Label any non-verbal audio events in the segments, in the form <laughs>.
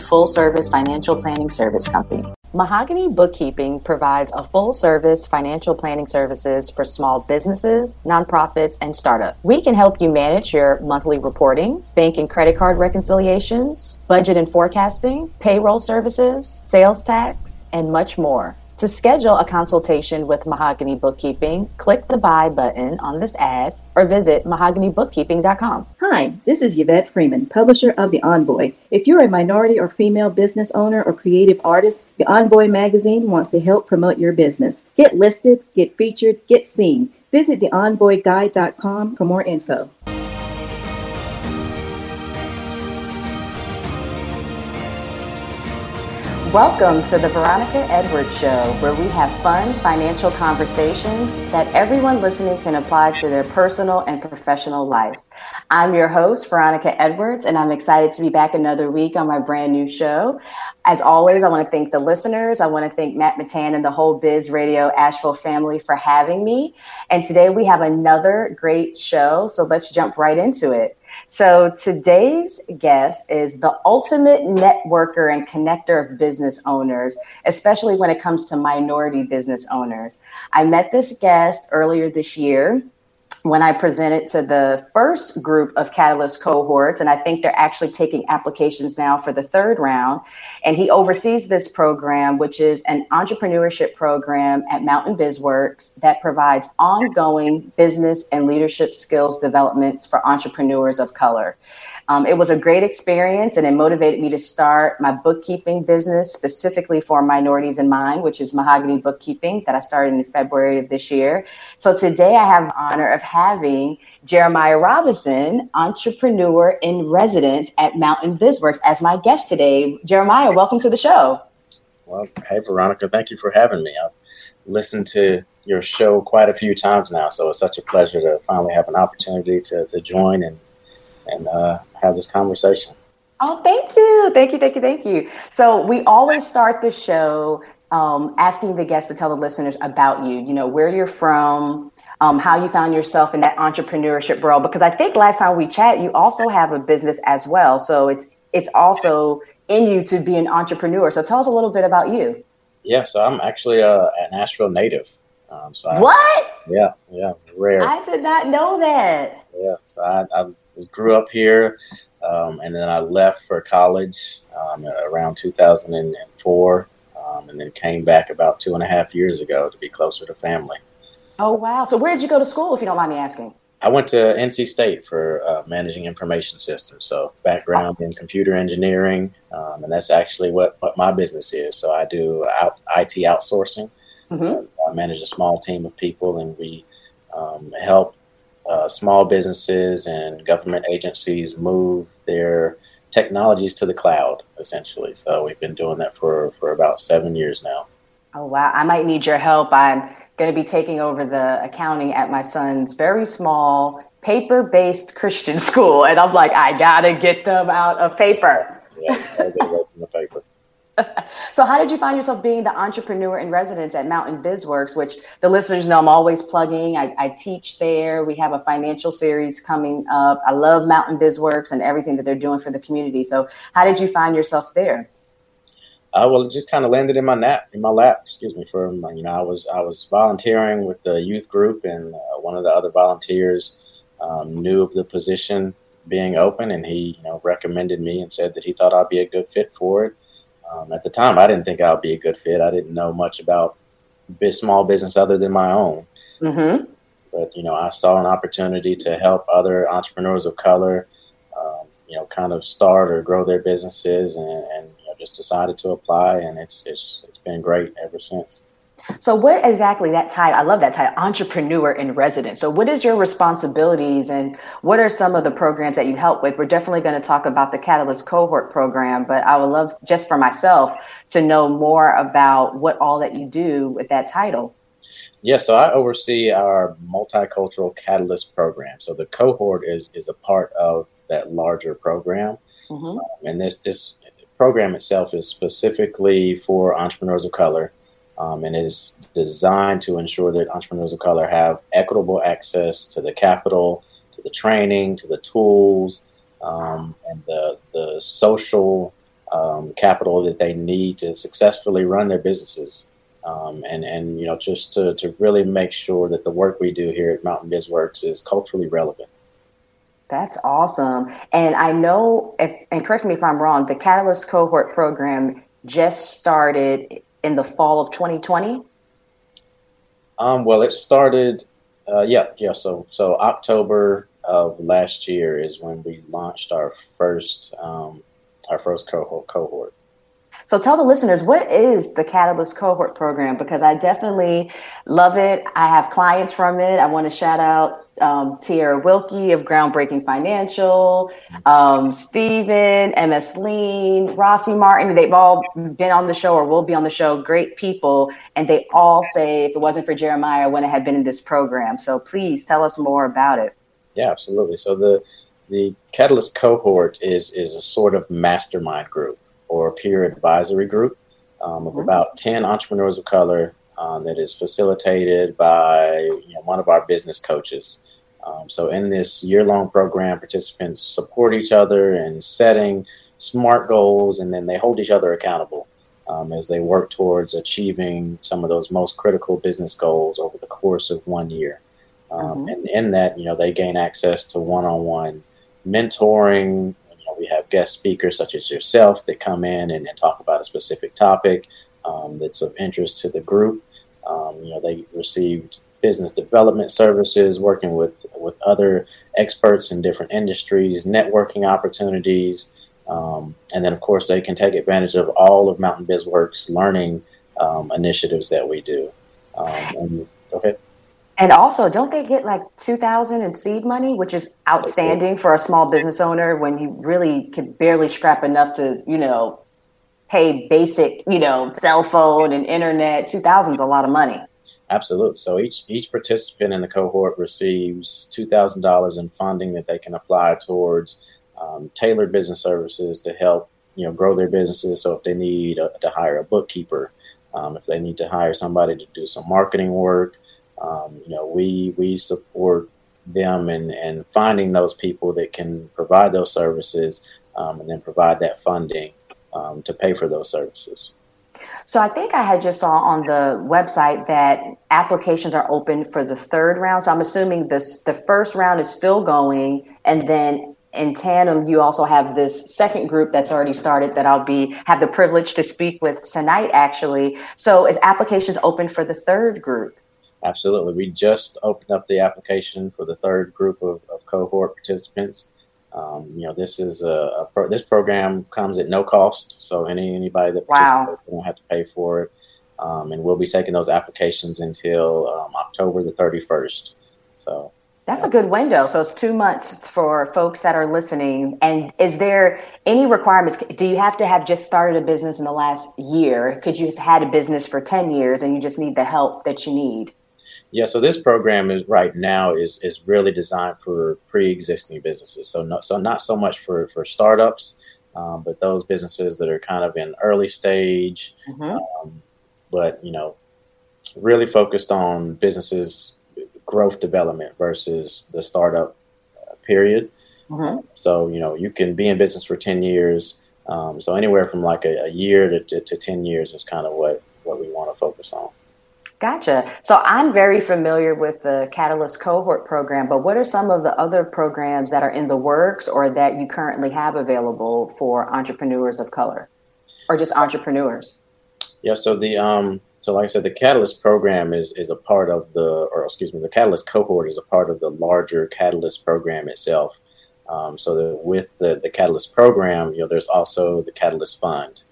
full service financial planning service company. Mahogany Bookkeeping provides a full service financial planning services for small businesses, nonprofits, and startups. We can help you manage your monthly reporting, bank and credit card reconciliations, budget and forecasting, payroll services, sales tax, and much more. To schedule a consultation with Mahogany Bookkeeping, click the buy button on this ad or visit mahoganybookkeeping.com. Hi, this is Yvette Freeman, publisher of The Envoy. If you're a minority or female business owner or creative artist, The Envoy magazine wants to help promote your business. Get listed, get featured, get seen. Visit theenvoyguide.com for more info. Welcome to the Veronica Edwards Show, where we have fun financial conversations that everyone listening can apply to their personal and professional life. I'm your host, Veronica Edwards, and I'm excited to be back another week on my brand new show. As always, I want to thank the listeners. I want to thank Matt Mittan and the whole Biz Radio Asheville family for having me. And today we have another great show, so let's jump right into it. So today's guest is the ultimate networker and connector of business owners, especially when it comes to minority business owners. I met this guest earlier this year when I presented to the first group of Catalyst cohorts, and I think they're actually taking applications now for the third round. And he oversees this program, which is an entrepreneurship program at Mountain BizWorks that provides ongoing business and leadership skills developments for entrepreneurs of color. Um, it was a great experience and it motivated me to start my bookkeeping business specifically for minorities in mind, which is Mahogany Bookkeeping that I started in February of this year. So today I have the honor of having Jeremiah Robinson, entrepreneur in residence at Mountain BizWorks, as my guest today. Jeremiah, welcome to the show. Well, hey, Veronica, thank you for having me. I've listened to your show quite a few times now, so it's such a pleasure to finally have an opportunity to, to join and and uh, have this conversation. Oh, thank you. Thank you. Thank you. Thank you. So, we always start the show um, asking the guests to tell the listeners about you, you know, where you're from, um, how you found yourself in that entrepreneurship world. Because I think last time we chat, you also have a business as well. So, it's it's also in you to be an entrepreneur. So, tell us a little bit about you. Yeah, so I'm actually a, an Asheville native. Um, so I, what? Yeah, yeah, rare. I did not know that. Yeah, so I, I grew up here, um, and then I left for college um, around 2004, um, and then came back about two and a half years ago to be closer to family. Oh wow! So where did you go to school, if you don't mind me asking? I went to NC State for uh, managing information systems. So background in computer engineering, um, and that's actually what, what my business is. So I do out, IT outsourcing. Mm-hmm. I manage a small team of people, and we um, help uh, small businesses and government agencies move their technologies to the cloud, essentially. So we've been doing that for, for about seven years now. Oh, wow. I might need your help. I'm going to be taking over the accounting at my son's very small paper based Christian <laughs> school. And I'm like, I got to get them out of paper. Yeah, the paper. <laughs> so how did you find yourself being the entrepreneur in residence at Mountain BizWorks, which the listeners know I'm always plugging. I, I, teach there. We have a financial series coming up. I love Mountain BizWorks and everything that they're doing for the community. So how did you find yourself there? Uh, well, it just kind of landed in my lap. In my lap, excuse me. For you know, I was I was volunteering with the youth group, and uh, one of the other volunteers um, knew of the position being open, and he you know recommended me and said that he thought I'd be a good fit for it. Um, at the time, I didn't think I would be a good fit. I didn't know much about small business other than my own. Mm-hmm. But you know, I saw an opportunity to help other entrepreneurs of color, um, you know, kind of start or grow their businesses, and, and you know, just decided to apply, and it's, it's it's been great ever since. So, what exactly that title? I love that title, entrepreneur in residence. So, what is your responsibilities, and what are some of the programs that you help with? We're definitely going to talk about the Catalyst cohort program, but I would love just for myself to know more about what all that you do with that title. Yeah, so I oversee our multicultural catalyst program. So the cohort is is a part of that larger program, mm-hmm. um, and this this program itself is specifically for entrepreneurs of color um, and is designed to ensure that entrepreneurs of color have equitable access to the capital, to the training, to the tools, um, and the, the social um, capital that they need to successfully run their businesses. Um, and, and, you know, just to, to really make sure that the work we do here at Mountain BizWorks is culturally relevant. That's awesome. And I know, if and correct me if I'm wrong, the Catalyst cohort program just started in the fall of 2020? Um, well, it started, uh, yeah, yeah. So, so October of last year is when we launched our first, um, our first cohort. Cohort. So, tell the listeners what is the Catalyst cohort program because I definitely love it. I have clients from it. I want to shout out um, Tierra Wilkie of Groundbreaking Financial, um, Stephen, MS Lean, Rossi Martin. They've all been on the show or will be on the show. Great people. And they all say, if it wasn't for Jeremiah, I wouldn't have been in this program. So please tell us more about it. Yeah, absolutely. So the the Catalyst cohort is is a sort of mastermind group peer advisory group um, of mm-hmm. about 10 entrepreneurs of color um, that is facilitated by you know, one of our business coaches. Um, so, in this year long program, participants support each other in setting smart goals and then they hold each other accountable um, as they work towards achieving some of those most critical business goals over the course of one year. Um, mm-hmm. And in that, you know, they gain access to one on one mentoring. We have guest speakers such as yourself that come in and, and talk about a specific topic um, that's of interest to the group. Um, you know, they received business development services, working with with other experts in different industries, networking opportunities, um, and then of course they can take advantage of all of Mountain BizWorks learning um, initiatives that we do. Um, and, okay. And also, don't they get like two thousand in seed money, which is outstanding for a small business owner when you really can barely scrap enough to, you know, pay basic, you know, cell phone and internet. Two thousand is a lot of money. Absolutely. So each each participant in the cohort receives two thousand dollars in funding that they can apply towards um, tailored business services to help you know grow their businesses. So if they need a, to hire a bookkeeper, um, if they need to hire somebody to do some marketing work, um, you know we we support them and and finding those people that can provide those services um, and then provide that funding um, to pay for those services. So I think I had just saw on the website that applications are open for the third round. So I'm assuming this the first round is still going, and then in tandem you also have this second group that's already started that I'll be have the privilege to speak with tonight. Actually, so is applications open for the third group? Absolutely. We just opened up the application for the third group of, of cohort participants. Um, you know, this is a, a pro, this program comes at no cost, so any anybody that wow. won't have to pay for it. Um, and we'll be taking those applications until um, October the 31st. So that's a good window. So it's two months for folks that are listening. And is there any requirements? Do you have to have just started a business in the last year? Could you have had a business for 10 years and you just need the help that you need? Yeah, so this program is right now is is really designed for pre-existing businesses. So not so not so much for for startups, um, but those businesses that are kind of in early stage, mm-hmm. um, but you know, really focused on businesses growth development versus the startup uh, period. Mm-hmm. So you know, you can be in business for ten years. Um, so anywhere from like a, a year to, to, to ten years is kind of what what we want to focus on. Gotcha. So I'm very familiar with the Catalyst cohort program, but what are some of the other programs that are in the works or that you currently have available for entrepreneurs of color or just entrepreneurs? Yeah, so the um so like I said, the Catalyst program is is a part of the or excuse me, the Catalyst cohort is a part of the larger Catalyst program itself. Um, so that with the, the Catalyst program, you know, there's also the Catalyst Fund.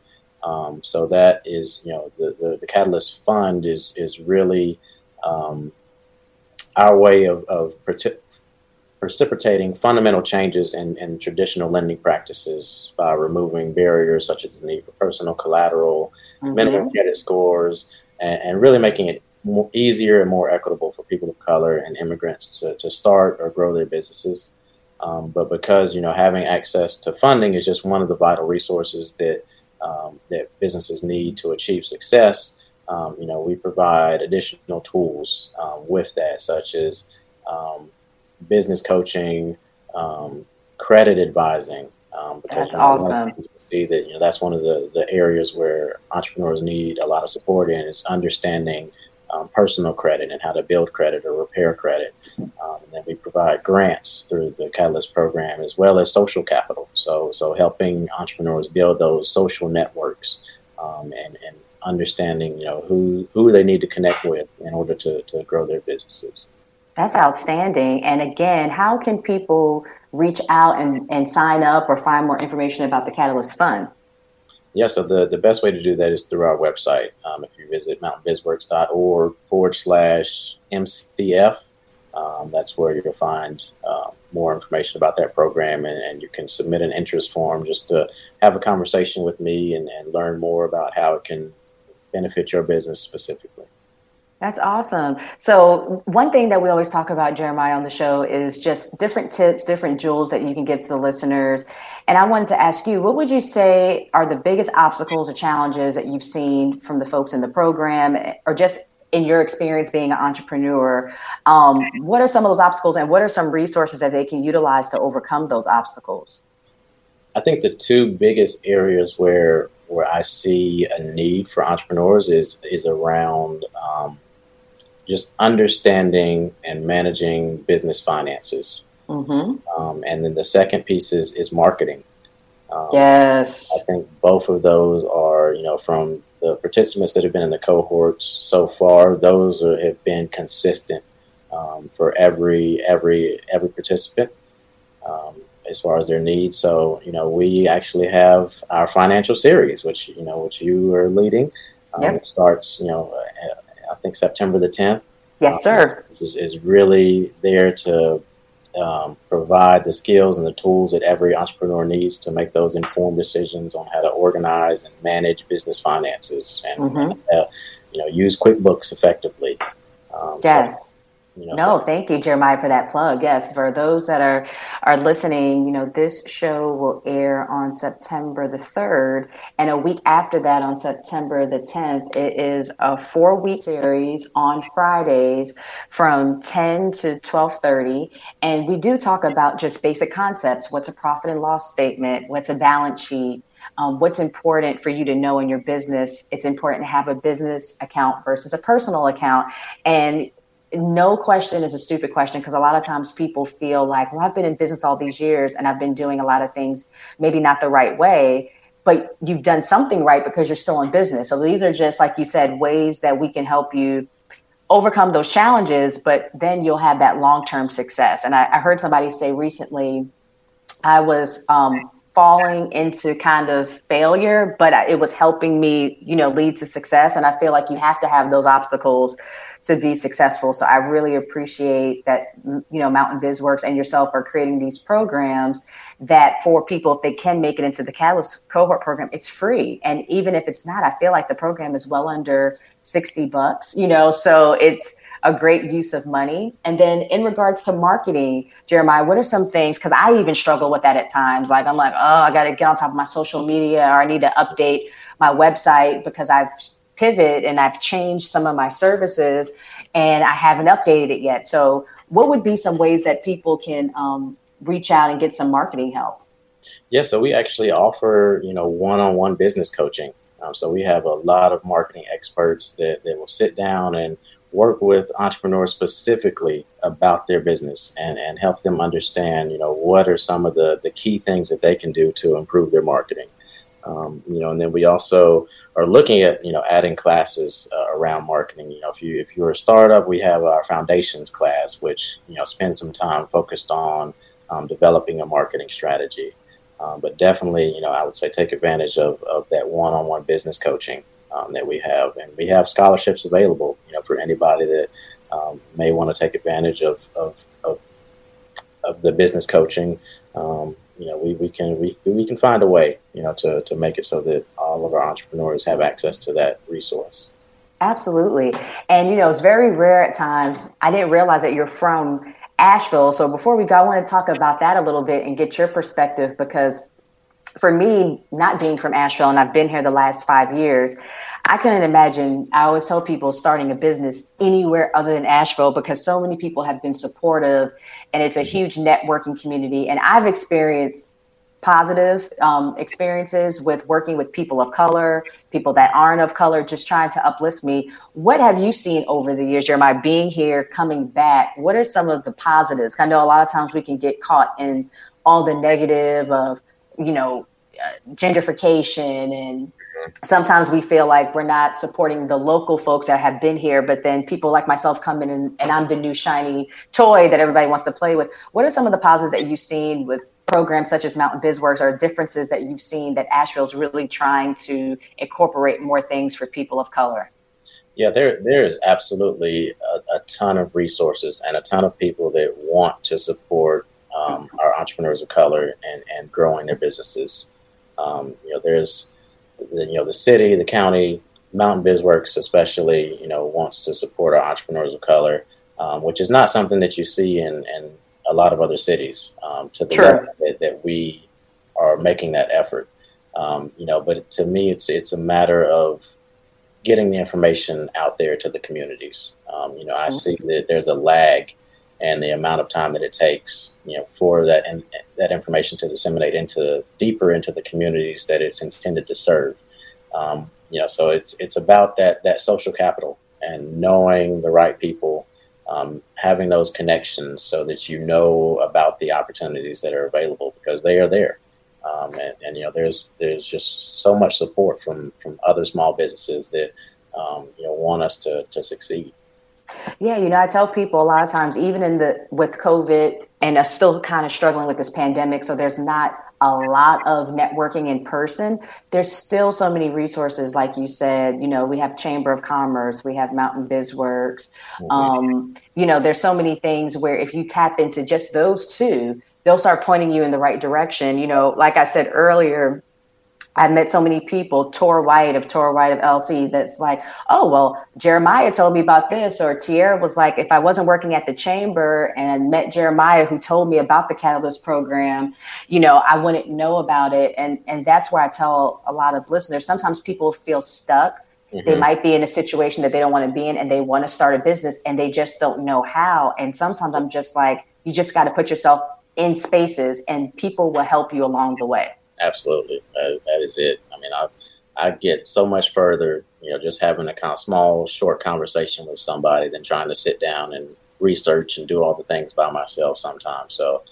Um, so that is, you know, the, the, the, Catalyst Fund is is really um, our way of, of precipitating fundamental changes in, in traditional lending practices by removing barriers such as the need for personal collateral, mm-hmm. minimum credit scores, and, and really making it more easier and more equitable for people of color and immigrants to, to start or grow their businesses. Um, but because you know having access to funding is just one of the vital resources that um, that businesses need to achieve success, um, you know we provide additional tools um, with that, such as um, business coaching, um, credit advising. because that's you know, awesome. See that you know that's one of the the areas where entrepreneurs need a lot of support in is understanding um, personal credit and how to build credit or repair credit. Um, and then we provide grants through the Catalyst program as well as social capital. So, so helping entrepreneurs build those social networks um, and, and understanding, you know, who, who they need to connect with in order to, to grow their businesses. That's outstanding. And again, how can people reach out and, and sign up or find more information about the Catalyst Fund? Yeah, so the, the best way to do that is through our website. Um, if you visit mountainbizworks.org forward slash MCF, um, that's where you'll find uh, more information about that program and, and, you can submit an interest form just to have a conversation with me and, and learn more about how it can benefit your business specifically. That's awesome. So, one thing that we always talk about, Jeremiah, on the show is just different tips, different jewels that you can give to the listeners. And I wanted to ask you, what would you say are the biggest obstacles or challenges that you've seen from the folks in the program, or just in your experience being an entrepreneur? Um, what are some of those obstacles, and what are some resources that they can utilize to overcome those obstacles? I think the two biggest areas where where I see a need for entrepreneurs is is around um, just understanding and managing business finances. Mm-hmm. Um, and then the second piece is, is marketing. Um, yes. I think both of those are, you know, from the participants that have been in the cohorts so far, those are, have been consistent um, for every every every participant um, as far as their needs. So, you know, we actually have our financial series, which you know, which you are leading. Um, yep. It starts, you know, think September the 10th. Yes, um, sir. Is, is really there to um, provide the skills and the tools that every entrepreneur needs to make those informed decisions on how to organize and manage business finances and mm-hmm. uh, you know use QuickBooks effectively. Um, yes. So you know, no, so. thank you, Jeremiah, for that plug. Yes, for those that are are listening, you know, this show will air on September the third, and a week after that, on September the tenth, it is a four week series on Fridays from ten to twelve thirty, and we do talk about just basic concepts. What's a profit and loss statement? What's a balance sheet? Um, what's important for you to know in your business. It's important to have a business account versus a personal account. And no question is a stupid question because a lot of times people feel like, well, I've been in business all these years and I've been doing a lot of things maybe not the right way, but you've done something right because you're still in business. So these are just, like you said, ways that we can help you overcome those challenges, but then you'll have that long term success. And I, I, heard somebody say recently, I was um, falling into kind of failure, but it was helping me, you know, lead to success. And I feel like you have to have those obstacles to be successful. So I really appreciate that, you know, Mountain Biz Works and yourself are creating these programs that for people, if they can make it into the Catalyst cohort program, it's free. And even if it's not, I feel like the program is well under 60 bucks, you know, so it's, a great use of money. And then in regards to marketing, Jeremiah, what are some things? Because I even struggle with that at times. Like I'm like, oh, I got to get on top of my social media, or I need to update my website because I've pivot and I've changed some of my services and I haven't updated it yet. So, what would be some ways that people can um, reach out and get some marketing help? Yeah, so we actually offer you know one-on-one business coaching. Um, so we have a lot of marketing experts that, that will sit down and work with entrepreneurs specifically about their business and, and help them understand, you know, what are some of the, the key things that they can do to improve their marketing. Um, you know, and then we also are looking at, you know, adding classes uh, around marketing. You know, if you if you're a startup, we have our foundations class, which you know spends some time focused on um, developing a marketing strategy. Um, but definitely, you know, I would say take advantage of, of that one-on-one business coaching um, that we have, and we have scholarships available, you know, for anybody that um, may want to take advantage of, of, of, of the business coaching. Um, you know, we, we can we, we can find a way, you know, to, to make it so that all of our entrepreneurs have access to that resource. Absolutely. And, you know, it's very rare at times. I didn't realize that you're from Asheville. So before we go, I want to talk about that a little bit and get your perspective because for me, not being from Asheville and I've been here the last five years, I couldn't imagine. I always tell people starting a business anywhere other than Asheville because so many people have been supportive and it's a huge networking community. And I've experienced positive um, experiences with working with people of color, people that aren't of color, just trying to uplift me. What have you seen over the years, Jeremiah, being here, coming back? What are some of the positives? I know a lot of times we can get caught in all the negative of, you know, uh, gentrification and sometimes we feel like we're not supporting the local folks that have been here, but then people like myself come in and, and, I'm the new shiny toy that everybody wants to play with. What are some of the positives that you've seen with programs such as Mountain BizWorks or differences that you've seen that Asheville's really trying to incorporate more things for people of color? Yeah, there there is absolutely a, a ton of resources and a ton of people that want to support um, our entrepreneurs of color and, and growing their businesses. Um, you know, there's the, you know the city, the county, Mountain BizWorks especially, you know, wants to support our entrepreneurs of color, um, which is not something that you see in, in a lot of other cities um, to the sure. level that, that, we are making that effort. Um, you know, but to me, it's it's a matter of getting the information out there to the communities. Um, you know, I mm-hmm. see that there's a lag and the amount of time that it takes, you know, for that and that information to disseminate into deeper into the communities that it's intended to serve. Um, you know, so it's it's about that that social capital and knowing the right people um, having those connections so that you know about the opportunities that are available because they are there. Um, and, and, you know, there's there's just so much support from from other small businesses that um, you know want us to to succeed. Yeah, you know, I tell people a lot of times, even in the with COVID, and are still kind of struggling with this pandemic, so there's not a lot of networking in person there's still so many resources like you said you know we have chamber of commerce we have mountain bizworks mm-hmm. um, you know there's so many things where if you tap into just those two they'll start pointing you in the right direction you know like i said earlier I've met so many people, Tor White of Tor White of LC, that's like, oh, well, Jeremiah told me about this. Or Tierra was like, if I wasn't working at the chamber and met Jeremiah who told me about the Catalyst program, you know, I wouldn't know about it. And, and that's where I tell a lot of listeners sometimes people feel stuck. Mm-hmm. They might be in a situation that they don't want to be in and they want to start a business and they just don't know how. And sometimes I'm just like, you just got to put yourself in spaces and people will help you along the way absolutely. that, is it. I mean, I I get so much further, you know, just having a kind of small, short conversation with somebody than trying to sit down and research and do all the things by myself sometimes. So,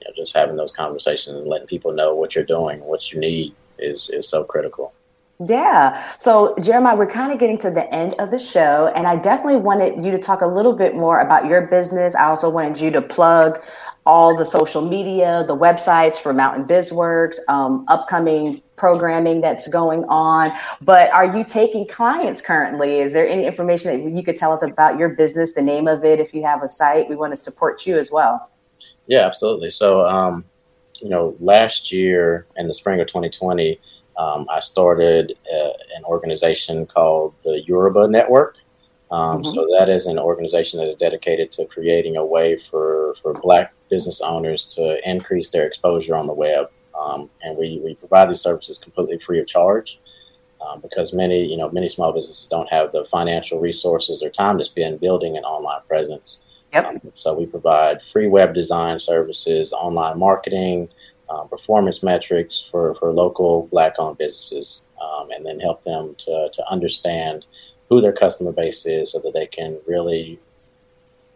you know, just having those conversations and letting people know what you're doing, what you need is is so critical. Yeah. So, Jeremiah, we're kind of getting to the end of the show, and I definitely wanted you to talk a little bit more about your business. I also wanted you to plug all the social media, the websites for Mountain BizWorks, um, upcoming programming that's going on. But are you taking clients currently? Is there any information that you could tell us about your business, the name of it? If you have a site, we want to support you as well. Yeah, absolutely. So, um, you know, last year in the spring of 2020, um, I started uh, an organization called the Yoruba Network. Um, mm-hmm. So that is an organization that is dedicated to creating a way for, for Black business owners to increase their exposure on the web. Um, and we, we provide these services completely free of charge um, because many you know many small businesses don't have the financial resources or time to spend building an online presence. Yep. Um, so we provide free web design services, online marketing, um, performance metrics for, for local black-owned businesses, um, and then help them to, to understand who their customer base is so that they can really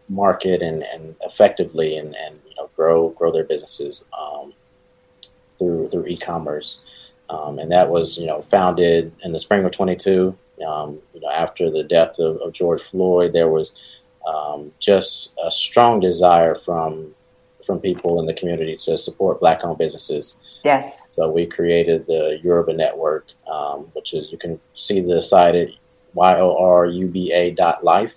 market and, and effectively and, and know grow grow their businesses um, through through e-commerce. Um, and that was you know founded in the spring of 22. Um, you know after the death of, of George Floyd, there was um, just a strong desire from from people in the community to support black-owned businesses. Yes. So we created the Yoruba Network, um, which is you can see the site at y-o-r-u-b-a dot life.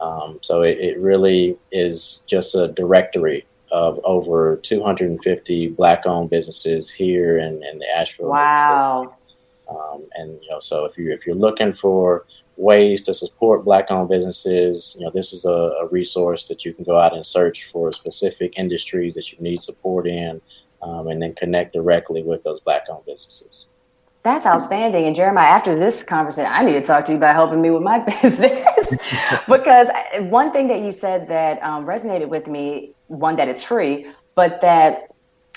Um, so it, it really is just a directory of over 250 black-owned businesses here in, in the Asheville. Wow. Um, and you know, so if you if you're looking for ways to support black-owned businesses, you know, this is a, a, resource that you can go out and search for specific industries that you need support in, um, and then connect directly with those black-owned businesses. That's outstanding. And Jeremiah, after this conversation, I need to talk to you about helping me with my <laughs> business <laughs> because one thing that you said that um, resonated with me, one that it's free, but that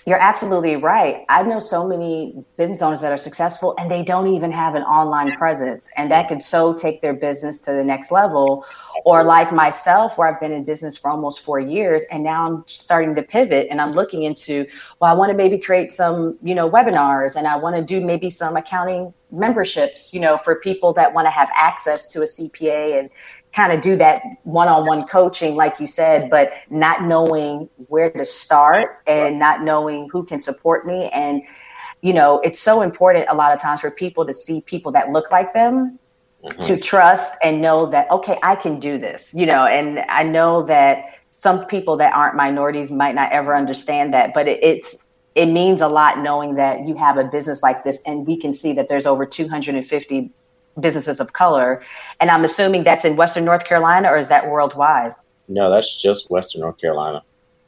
you're absolutely right. I know so many business owners that are successful and they don't even have an online presence, and that could so take their business to the next level. Or, like myself, where I've been in business for almost four years, and now I'm starting to pivot and I'm looking into, well, I want to maybe create some, you know, webinars and I want to do maybe some accounting memberships, you know, for people that want to have access to a CPA and kind of do that one-on-one coaching like you said but not knowing where to start and not knowing who can support me and you know it's so important a lot of times for people to see people that look like them mm-hmm. to trust and know that okay i can do this you know and i know that some people that aren't minorities might not ever understand that but it, it's it means a lot knowing that you have a business like this and we can see that there's over 250 businesses of color. And I'm assuming that's in Western North Carolina or is that worldwide? No, that's just Western North Carolina.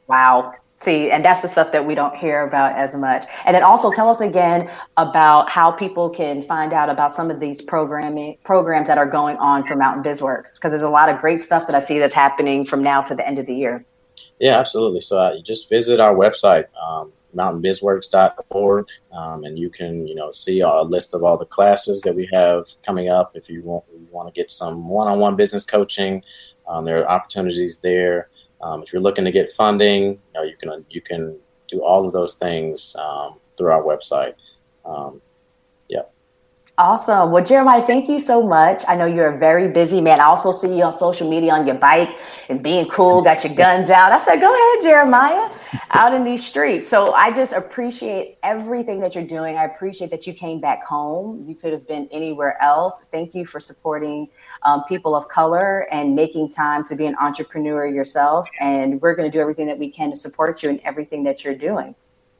Wow. See, and that's the stuff that we don't hear about as much. And then also tell us again about how people can find out about some of these programming programs that are going on for Mountain BizWorks, because there's a lot of great stuff that I see that's happening from now to the end of the year. Yeah, absolutely. So uh, you just visit our website, um, mountainbizworks.org, um, and you can you know see a list of all the classes that we have coming up. If you want you want to get some one-on-one business coaching, um, there are opportunities there. Um, if you're looking to get funding, you, know, you can you can do all of those things um, through our website. Um, Awesome. Well, Jeremiah, thank you so much. I know you're a very busy man. I also see you on social media on your bike and being cool, got your guns out. I said, go ahead, Jeremiah, out in these streets. So I just appreciate everything that you're doing. I appreciate that you came back home. You could have been anywhere else. Thank you for supporting um, people of color and making time to be an entrepreneur yourself. And we're going to do everything that we can to support you in everything that you're doing.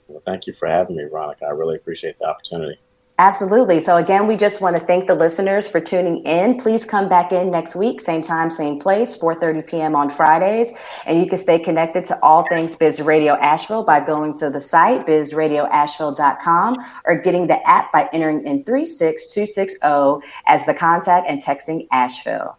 Well, thank you for having me, Veronica. I really appreciate the opportunity. Absolutely. So, again, we just want to thank the listeners for tuning in. Please come back in next week, same time, same place, 4.30 p.m. on Fridays. And you can stay connected to all things Biz Radio Asheville by going to the site, bizradioasheville.com, or getting the app by entering in 36260 as the contact and texting Asheville.